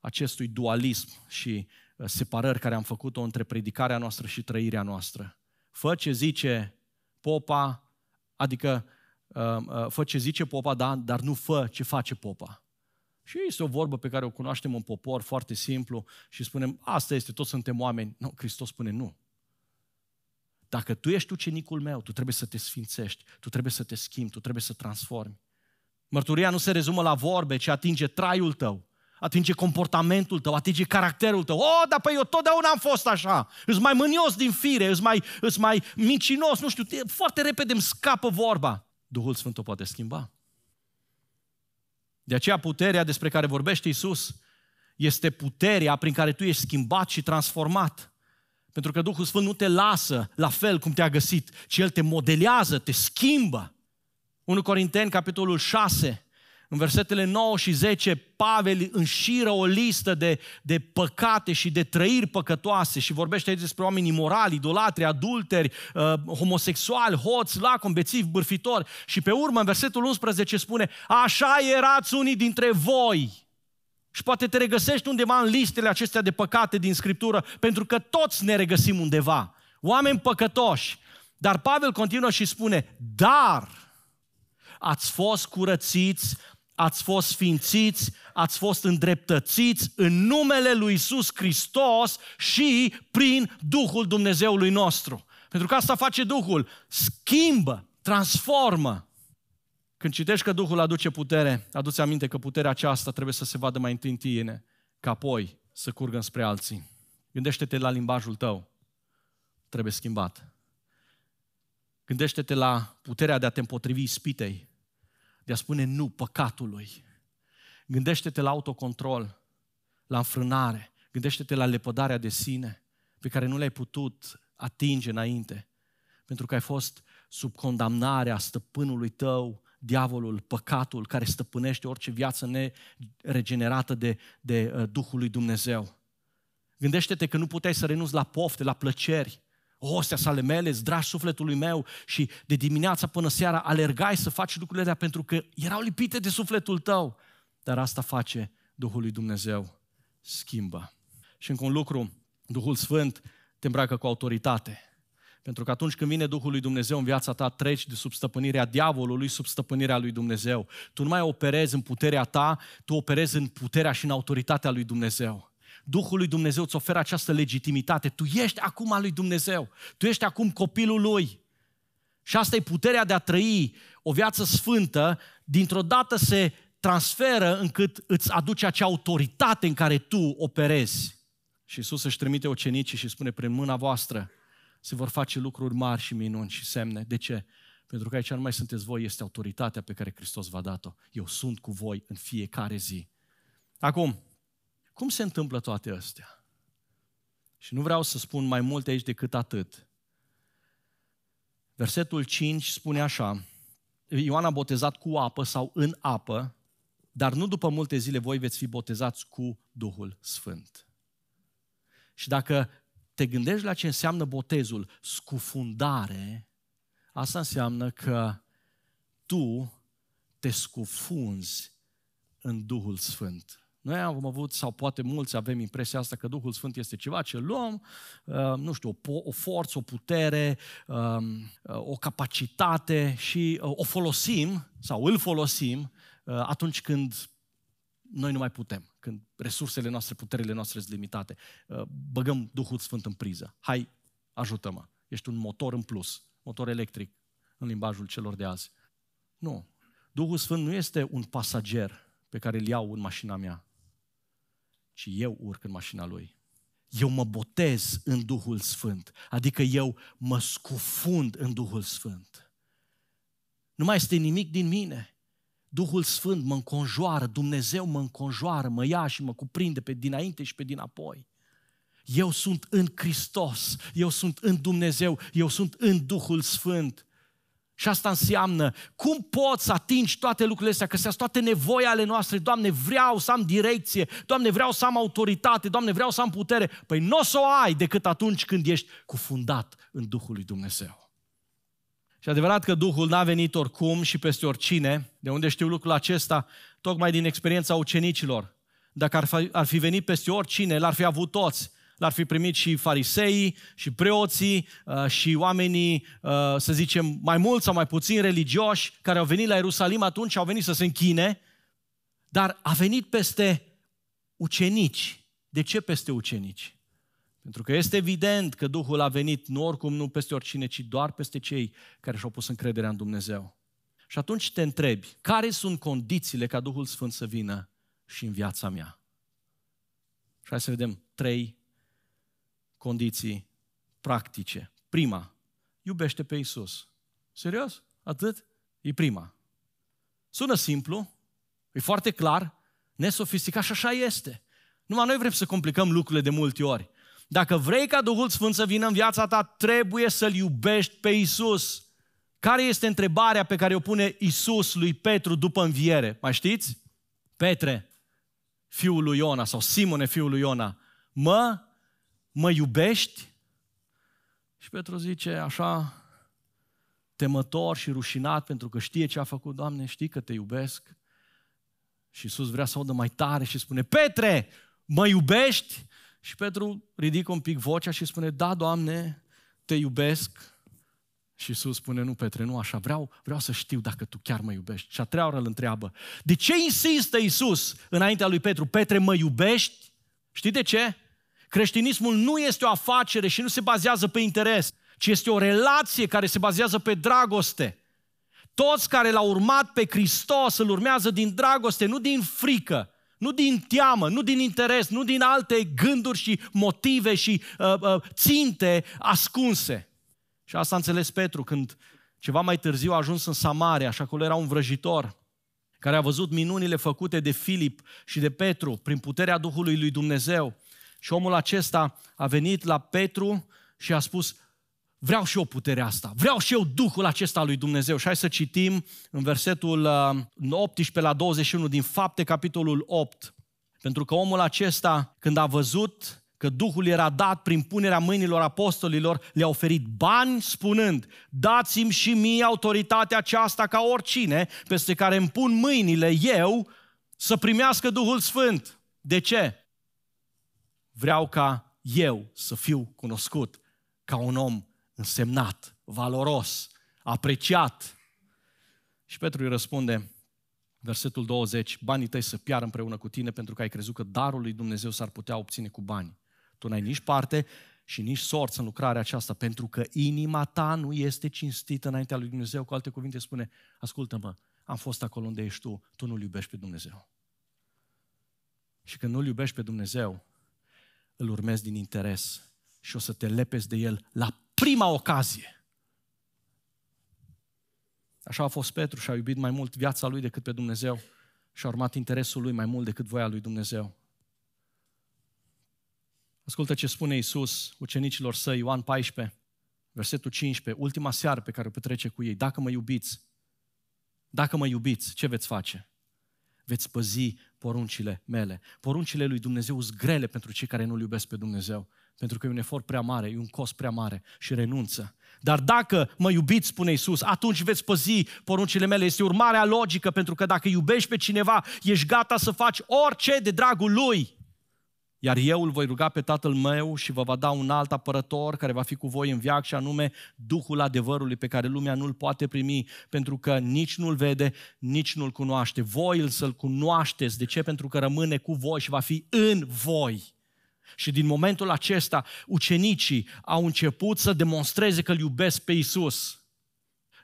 acestui dualism și separări care am făcut-o între predicarea noastră și trăirea noastră. Fă ce zice popa, adică uh, uh, fă ce zice popa, da, dar nu fă ce face popa. Și este o vorbă pe care o cunoaștem în popor foarte simplu și spunem, asta este, toți suntem oameni. Nu, Hristos spune nu. Dacă tu ești ucenicul meu, tu trebuie să te sfințești, tu trebuie să te schimbi, tu trebuie să transformi. Mărturia nu se rezumă la vorbe, ci atinge traiul tău, atinge comportamentul tău, atinge caracterul tău. Oh, dar păi eu totdeauna am fost așa. Îs mai mânios din fire, îs mai, îs mai mincinos, nu știu, foarte repede îmi scapă vorba. Duhul Sfânt o poate schimba. De aceea puterea despre care vorbește Isus este puterea prin care tu ești schimbat și transformat. Pentru că Duhul Sfânt nu te lasă la fel cum te-a găsit, ci El te modelează, te schimbă. 1 Corinteni, capitolul 6, în versetele 9 și 10, Pavel înșiră o listă de, de păcate și de trăiri păcătoase și vorbește aici despre oameni imorali, idolatri, adulteri, uh, homosexuali, hoți, lacom, bețivi, bârfitori. Și pe urmă, în versetul 11 spune, așa erați unii dintre voi. Și poate te regăsești undeva în listele acestea de păcate din Scriptură, pentru că toți ne regăsim undeva. Oameni păcătoși. Dar Pavel continuă și spune, dar ați fost curățiți ați fost sfințiți, ați fost îndreptățiți în numele lui Isus Hristos și prin Duhul Dumnezeului nostru. Pentru că asta face Duhul, schimbă, transformă. Când citești că Duhul aduce putere, aduți aminte că puterea aceasta trebuie să se vadă mai întâi în tine, ca apoi să curgă spre alții. Gândește-te la limbajul tău, trebuie schimbat. Gândește-te la puterea de a te împotrivi spitei, de a spune nu păcatului. Gândește-te la autocontrol, la înfrânare, gândește-te la lepădarea de sine pe care nu le-ai putut atinge înainte, pentru că ai fost sub condamnarea stăpânului tău, diavolul, păcatul care stăpânește orice viață neregenerată de, de uh, Duhul lui Dumnezeu. Gândește-te că nu puteai să renunți la pofte, la plăceri, ostea sale mele, dragi sufletului meu și de dimineața până seara alergai să faci lucrurile astea pentru că erau lipite de sufletul tău. Dar asta face Duhul lui Dumnezeu. Schimbă. Și încă un lucru, Duhul Sfânt te îmbracă cu autoritate. Pentru că atunci când vine Duhul lui Dumnezeu în viața ta, treci de sub stăpânirea diavolului sub stăpânirea lui Dumnezeu. Tu nu mai operezi în puterea ta, tu operezi în puterea și în autoritatea lui Dumnezeu. Duhul lui Dumnezeu îți oferă această legitimitate. Tu ești acum al lui Dumnezeu. Tu ești acum copilul lui. Și asta e puterea de a trăi o viață sfântă, dintr-o dată se transferă încât îți aduce acea autoritate în care tu operezi. Și Iisus își trimite ucenicii și spune, prin mâna voastră se vor face lucruri mari și minuni și semne. De ce? Pentru că aici nu mai sunteți voi, este autoritatea pe care Hristos v-a dat-o. Eu sunt cu voi în fiecare zi. Acum, cum se întâmplă toate astea? Și nu vreau să spun mai multe aici decât atât. Versetul 5 spune așa, Ioan a botezat cu apă sau în apă, dar nu după multe zile voi veți fi botezați cu Duhul Sfânt. Și dacă te gândești la ce înseamnă botezul, scufundare, asta înseamnă că tu te scufunzi în Duhul Sfânt. Noi am avut, sau poate mulți avem impresia asta că Duhul Sfânt este ceva ce luăm, uh, nu știu, o, o forță, o putere, um, uh, o capacitate și uh, o folosim sau îl folosim atunci când noi nu mai putem, când resursele noastre, puterile noastre sunt limitate. Băgăm Duhul Sfânt în priză. Hai, ajută-mă. Ești un motor în plus, motor electric în limbajul celor de azi. Nu. Duhul Sfânt nu este un pasager pe care îl iau în mașina mea ci eu urc în mașina lui. Eu mă botez în Duhul Sfânt, adică eu mă scufund în Duhul Sfânt. Nu mai este nimic din mine. Duhul Sfânt mă înconjoară, Dumnezeu mă înconjoară, mă ia și mă cuprinde pe dinainte și pe dinapoi. Eu sunt în Hristos, eu sunt în Dumnezeu, eu sunt în Duhul Sfânt. Și asta înseamnă, cum poți să atingi toate lucrurile astea, că sunt toate nevoi ale noastre, Doamne, vreau să am direcție, Doamne, vreau să am autoritate, Doamne, vreau să am putere. Păi nu o să o ai decât atunci când ești cufundat în Duhul lui Dumnezeu. Și adevărat că Duhul n-a venit oricum și peste oricine, de unde știu lucrul acesta, tocmai din experiența ucenicilor. Dacă ar fi, ar fi venit peste oricine, l-ar fi avut toți. L-ar fi primit și fariseii, și preoții, uh, și oamenii, uh, să zicem, mai mulți sau mai puțin religioși, care au venit la Ierusalim atunci, au venit să se închine, dar a venit peste ucenici. De ce peste ucenici? Pentru că este evident că Duhul a venit nu oricum, nu peste oricine, ci doar peste cei care și-au pus încrederea în Dumnezeu. Și atunci te întrebi, care sunt condițiile ca Duhul Sfânt să vină și în viața mea? Și hai să vedem trei condiții practice. Prima, iubește pe Isus. Serios? Atât? E prima. Sună simplu, e foarte clar, nesofisticat și așa este. Numai noi vrem să complicăm lucrurile de multe ori. Dacă vrei ca Duhul Sfânt să vină în viața ta, trebuie să-L iubești pe Isus. Care este întrebarea pe care o pune Isus lui Petru după înviere? Mai știți? Petre, fiul lui Iona, sau Simone, fiul lui Iona, mă, mă iubești? Și Petru zice așa, temător și rușinat pentru că știe ce a făcut, Doamne, știi că te iubesc? Și Iisus vrea să audă mai tare și spune, Petre, mă iubești? Și Petru ridică un pic vocea și spune, da, Doamne, te iubesc. Și Iisus spune, nu, Petre, nu așa, vreau, vreau să știu dacă tu chiar mă iubești. Și a treia oră îl întreabă, de ce insistă Iisus înaintea lui Petru, Petre, mă iubești? Știi de ce? Creștinismul nu este o afacere și nu se bazează pe interes, ci este o relație care se bazează pe dragoste. Toți care l-au urmat pe Hristos îl urmează din dragoste, nu din frică, nu din teamă, nu din interes, nu din alte gânduri și motive și uh, uh, ținte ascunse. Și asta a înțeles Petru când ceva mai târziu a ajuns în Samaria și acolo era un vrăjitor care a văzut minunile făcute de Filip și de Petru prin puterea Duhului lui Dumnezeu. Și omul acesta a venit la Petru și a spus, vreau și eu puterea asta, vreau și eu Duhul acesta lui Dumnezeu. Și hai să citim în versetul 18 uh, la 21 din Fapte, capitolul 8. Pentru că omul acesta, când a văzut că Duhul era dat prin punerea mâinilor apostolilor, le-a oferit bani spunând, dați-mi și mie autoritatea aceasta ca oricine, peste care îmi pun mâinile eu, să primească Duhul Sfânt. De ce? Vreau ca eu să fiu cunoscut ca un om însemnat, valoros, apreciat. Și Petru îi răspunde, versetul 20, banii tăi să piară împreună cu tine pentru că ai crezut că darul lui Dumnezeu s-ar putea obține cu bani. Tu n-ai nici parte și nici sorți în lucrarea aceasta, pentru că inima ta nu este cinstită înaintea lui Dumnezeu. Cu alte cuvinte spune, ascultă-mă, am fost acolo unde ești tu, tu nu-L iubești pe Dumnezeu. Și când nu-L iubești pe Dumnezeu, îl urmezi din interes și o să te lepezi de El la prima ocazie. Așa a fost Petru și a iubit mai mult viața lui decât pe Dumnezeu și a urmat interesul lui mai mult decât voia lui Dumnezeu. Ascultă ce spune Iisus ucenicilor săi, Ioan 14, versetul 15, ultima seară pe care o petrece cu ei. Dacă mă iubiți, dacă mă iubiți, ce veți face? Veți păzi poruncile mele. Poruncile lui Dumnezeu sunt grele pentru cei care nu-L iubesc pe Dumnezeu. Pentru că e un efort prea mare, e un cost prea mare și renunță. Dar dacă mă iubiți, spune Iisus, atunci veți păzi poruncile mele. Este urmarea logică, pentru că dacă iubești pe cineva, ești gata să faci orice de dragul lui. Iar eu îl voi ruga pe Tatăl meu și vă va da un alt apărător care va fi cu voi în viac și anume Duhul adevărului pe care lumea nu-l poate primi pentru că nici nu-l vede, nici nu-l cunoaște. Voi îl să-l cunoașteți. De ce? Pentru că rămâne cu voi și va fi în voi. Și din momentul acesta, ucenicii au început să demonstreze că îl iubesc pe Isus.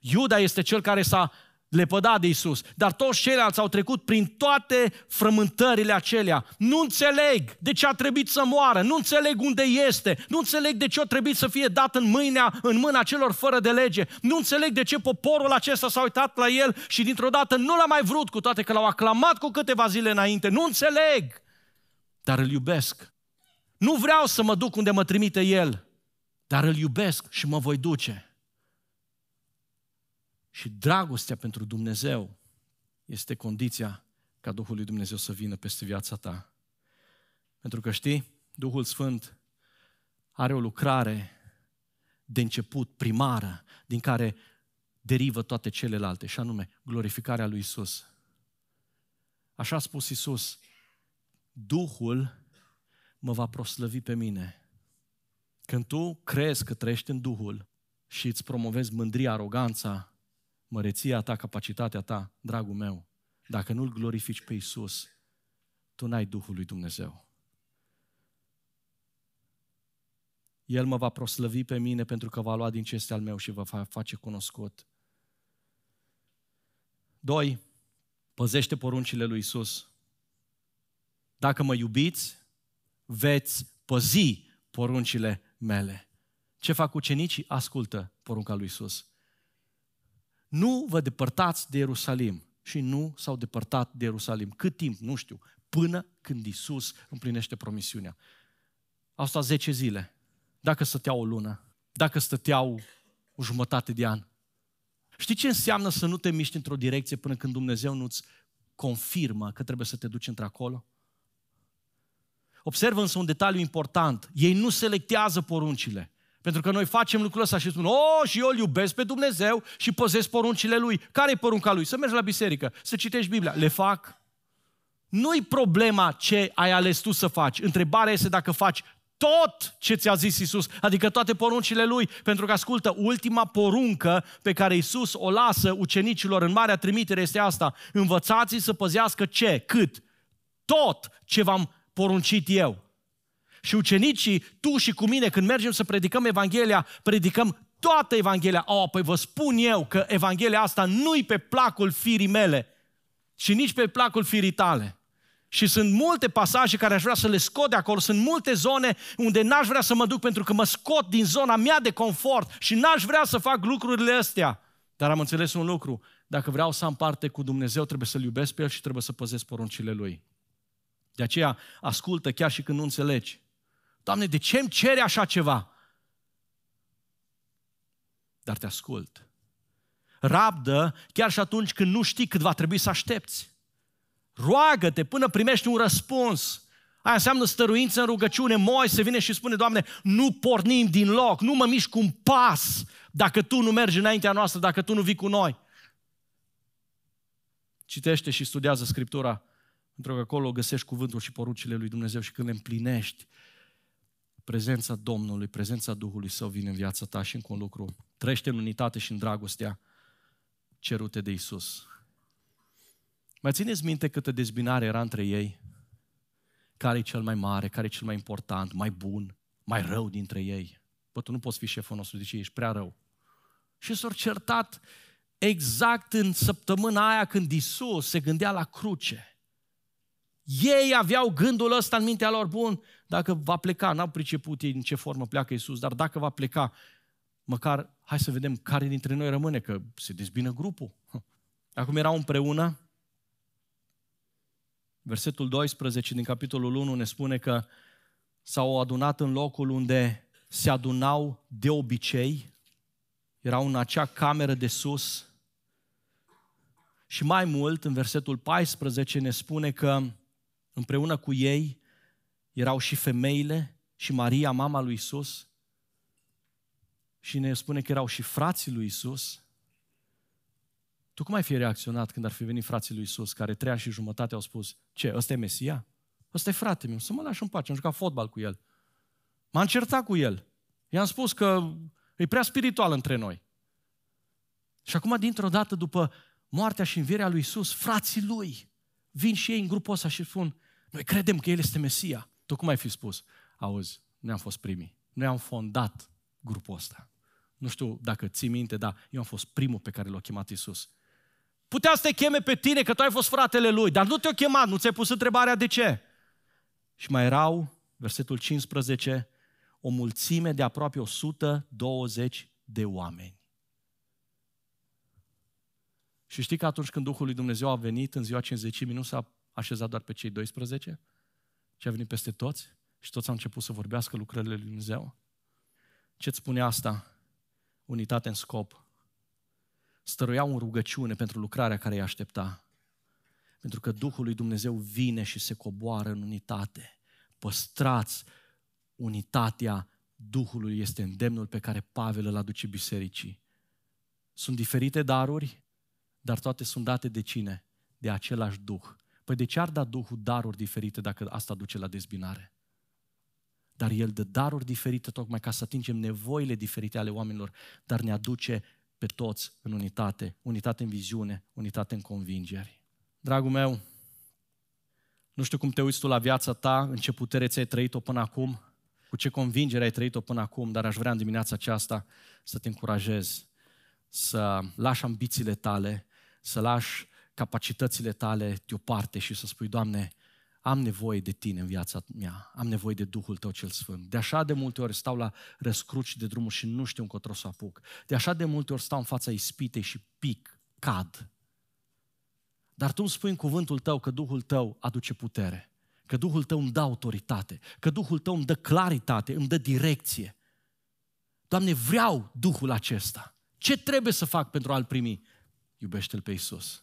Iuda este cel care s-a lepădat de Isus. Dar toți ceilalți au trecut prin toate frământările acelea. Nu înțeleg de ce a trebuit să moară, nu înțeleg unde este, nu înțeleg de ce a trebuit să fie dat în, mâinea, în mâna celor fără de lege, nu înțeleg de ce poporul acesta s-a uitat la el și dintr-o dată nu l-a mai vrut, cu toate că l-au aclamat cu câteva zile înainte. Nu înțeleg, dar îl iubesc. Nu vreau să mă duc unde mă trimite el, dar îl iubesc și mă voi duce. Și dragostea pentru Dumnezeu este condiția ca Duhul lui Dumnezeu să vină peste viața ta. Pentru că știi, Duhul Sfânt are o lucrare de început, primară, din care derivă toate celelalte, și anume glorificarea lui Isus. Așa a spus Isus, Duhul mă va proslăvi pe mine Când tu crezi că trăiești în Duhul și îți promovezi mândria, aroganța, măreția ta, capacitatea ta, dragul meu, dacă nu-L glorifici pe Isus, tu n-ai Duhul lui Dumnezeu. El mă va proslăvi pe mine pentru că va lua din ce este al meu și va face cunoscut. Doi, păzește poruncile lui Isus. Dacă mă iubiți, veți păzi poruncile mele. Ce fac ucenicii? Ascultă porunca lui Isus. Nu vă depărtați de Ierusalim. Și nu s-au depărtat de Ierusalim. Cât timp? Nu știu. Până când Isus împlinește promisiunea. Au stat 10 zile. Dacă stăteau o lună, dacă stăteau o jumătate de an. Știi ce înseamnă să nu te miști într-o direcție până când Dumnezeu nu-ți confirmă că trebuie să te duci într-acolo? Observă însă un detaliu important. Ei nu selectează poruncile. Pentru că noi facem lucrul ăsta și spunem, oh, și eu îl iubesc pe Dumnezeu și păzesc poruncile Lui. Care e porunca Lui? Să mergi la biserică, să citești Biblia. Le fac. Nu-i problema ce ai ales tu să faci. Întrebarea este dacă faci tot ce ți-a zis Isus, adică toate poruncile Lui. Pentru că, ascultă, ultima poruncă pe care Isus o lasă ucenicilor în Marea Trimitere este asta. Învățați să păzească ce? Cât? Tot ce v-am poruncit eu. Și ucenicii, tu și cu mine, când mergem să predicăm Evanghelia, predicăm toată Evanghelia. Oh, păi vă spun eu că Evanghelia asta nu-i pe placul firii mele și nici pe placul firii tale. Și sunt multe pasaje care aș vrea să le scot de acolo, sunt multe zone unde n-aș vrea să mă duc pentru că mă scot din zona mea de confort și n-aș vrea să fac lucrurile astea. Dar am înțeles un lucru, dacă vreau să am parte cu Dumnezeu, trebuie să-L iubesc pe El și trebuie să păzesc poruncile Lui. De aceea, ascultă chiar și când nu înțelegi. Doamne, de ce îmi cere așa ceva? Dar te ascult. Rabdă chiar și atunci când nu știi cât va trebui să aștepți. Roagă-te până primești un răspuns. Aia înseamnă stăruință în rugăciune. Moise vine și spune, Doamne, nu pornim din loc, nu mă mișc cu un pas dacă Tu nu mergi înaintea noastră, dacă Tu nu vii cu noi. Citește și studiază Scriptura, pentru că acolo găsești cuvântul și poruncile lui Dumnezeu și când le împlinești, prezența Domnului, prezența Duhului Său vine în viața ta și încă un lucru. Trăiește în unitate și în dragostea cerute de Isus. Mai țineți minte câtă dezbinare era între ei? Care e cel mai mare, care e cel mai important, mai bun, mai rău dintre ei? Bă, tu nu poți fi șeful nostru, deci ești prea rău. Și s-au certat exact în săptămâna aia când Isus se gândea la cruce. Ei aveau gândul ăsta în mintea lor, bun, dacă va pleca, n-au priceput ei în ce formă pleacă Iisus, dar dacă va pleca, măcar hai să vedem care dintre noi rămâne, că se dezbină grupul. Acum erau împreună. Versetul 12 din capitolul 1 ne spune că s-au adunat în locul unde se adunau de obicei, erau în acea cameră de sus. Și mai mult, în versetul 14 ne spune că împreună cu ei erau și femeile și Maria, mama lui Isus. Și ne spune că erau și frații lui Isus. Tu cum ai fi reacționat când ar fi venit frații lui Isus, care treia și jumătate au spus, ce, ăsta e Mesia? Ăsta e frate meu, să mă lași în pace, am jucat fotbal cu el. M-am certat cu el. I-am spus că e prea spiritual între noi. Și acum, dintr-o dată, după moartea și învierea lui Isus, frații lui vin și ei în grupul ăsta și spun, noi credem că El este Mesia. Tu cum ai fi spus? Auzi, noi am fost primii. Noi am fondat grupul ăsta. Nu știu dacă ții minte, dar eu am fost primul pe care l-a chemat Isus. Putea să te cheme pe tine că tu ai fost fratele lui, dar nu te-a chemat, nu ți-ai pus întrebarea de ce. Și mai erau, versetul 15, o mulțime de aproape 120 de oameni. Și știi că atunci când Duhul lui Dumnezeu a venit în ziua 50 nu s-a așezat doar pe cei 12, ci a venit peste toți și toți au început să vorbească lucrările lui Dumnezeu. Ce-ți spune asta? Unitate în scop. Stăruiau în rugăciune pentru lucrarea care îi aștepta. Pentru că Duhul lui Dumnezeu vine și se coboară în unitate. Păstrați unitatea Duhului este îndemnul pe care Pavel îl aduce bisericii. Sunt diferite daruri, dar toate sunt date de cine? De același Duh. Păi de ce ar da Duhul daruri diferite dacă asta duce la dezbinare? dar El dă daruri diferite tocmai ca să atingem nevoile diferite ale oamenilor, dar ne aduce pe toți în unitate, unitate în viziune, unitate în convingeri. Dragul meu, nu știu cum te uiți tu la viața ta, în ce putere ți-ai trăit-o până acum, cu ce convingere ai trăit-o până acum, dar aș vrea în dimineața aceasta să te încurajez, să lași ambițiile tale, să lași capacitățile tale deoparte și să spui, Doamne, am nevoie de tine în viața mea, am nevoie de Duhul tău cel Sfânt. De așa de multe ori stau la răscruci de drumul și nu știu încotro să apuc. De așa de multe ori stau în fața ispitei și pic, cad. Dar tu îmi spui în cuvântul tău că Duhul tău aduce putere, că Duhul tău îmi dă autoritate, că Duhul tău îmi dă claritate, îmi dă direcție. Doamne, vreau Duhul acesta. Ce trebuie să fac pentru a-L primi? Iubește-L pe Isus.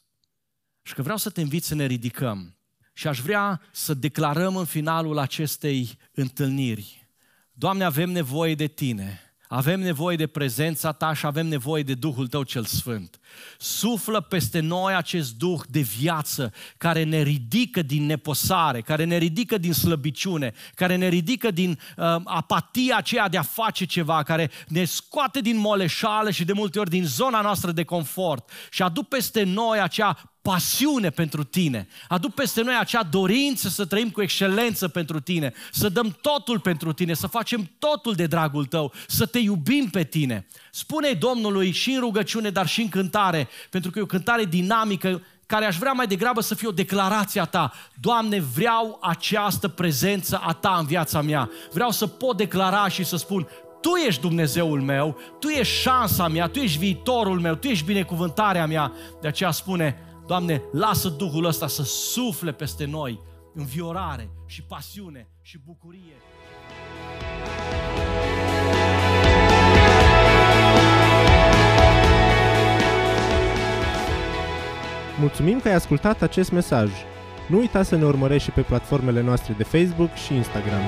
Și că vreau să te invit să ne ridicăm și aș vrea să declarăm în finalul acestei întâlniri, Doamne, avem nevoie de Tine. Avem nevoie de prezența ta și avem nevoie de Duhul tău cel Sfânt. Suflă peste noi acest Duh de viață care ne ridică din neposare, care ne ridică din slăbiciune, care ne ridică din uh, apatia aceea de a face ceva, care ne scoate din moleșală și de multe ori din zona noastră de confort și aduc peste noi acea pasiune pentru tine. Aduc peste noi acea dorință să trăim cu excelență pentru tine, să dăm totul pentru tine, să facem totul de dragul tău, să te iubim pe tine. spune Domnului și în rugăciune, dar și în cântare, pentru că e o cântare dinamică care aș vrea mai degrabă să fie o declarație a ta. Doamne, vreau această prezență a ta în viața mea. Vreau să pot declara și să spun, tu ești Dumnezeul meu, Tu ești șansa mea, Tu ești viitorul meu, Tu ești binecuvântarea mea. De aceea spune, Doamne, lasă Duhul ăsta să sufle peste noi înviorare și pasiune și bucurie. Mulțumim că ai ascultat acest mesaj. Nu uita să ne urmărești și pe platformele noastre de Facebook și Instagram.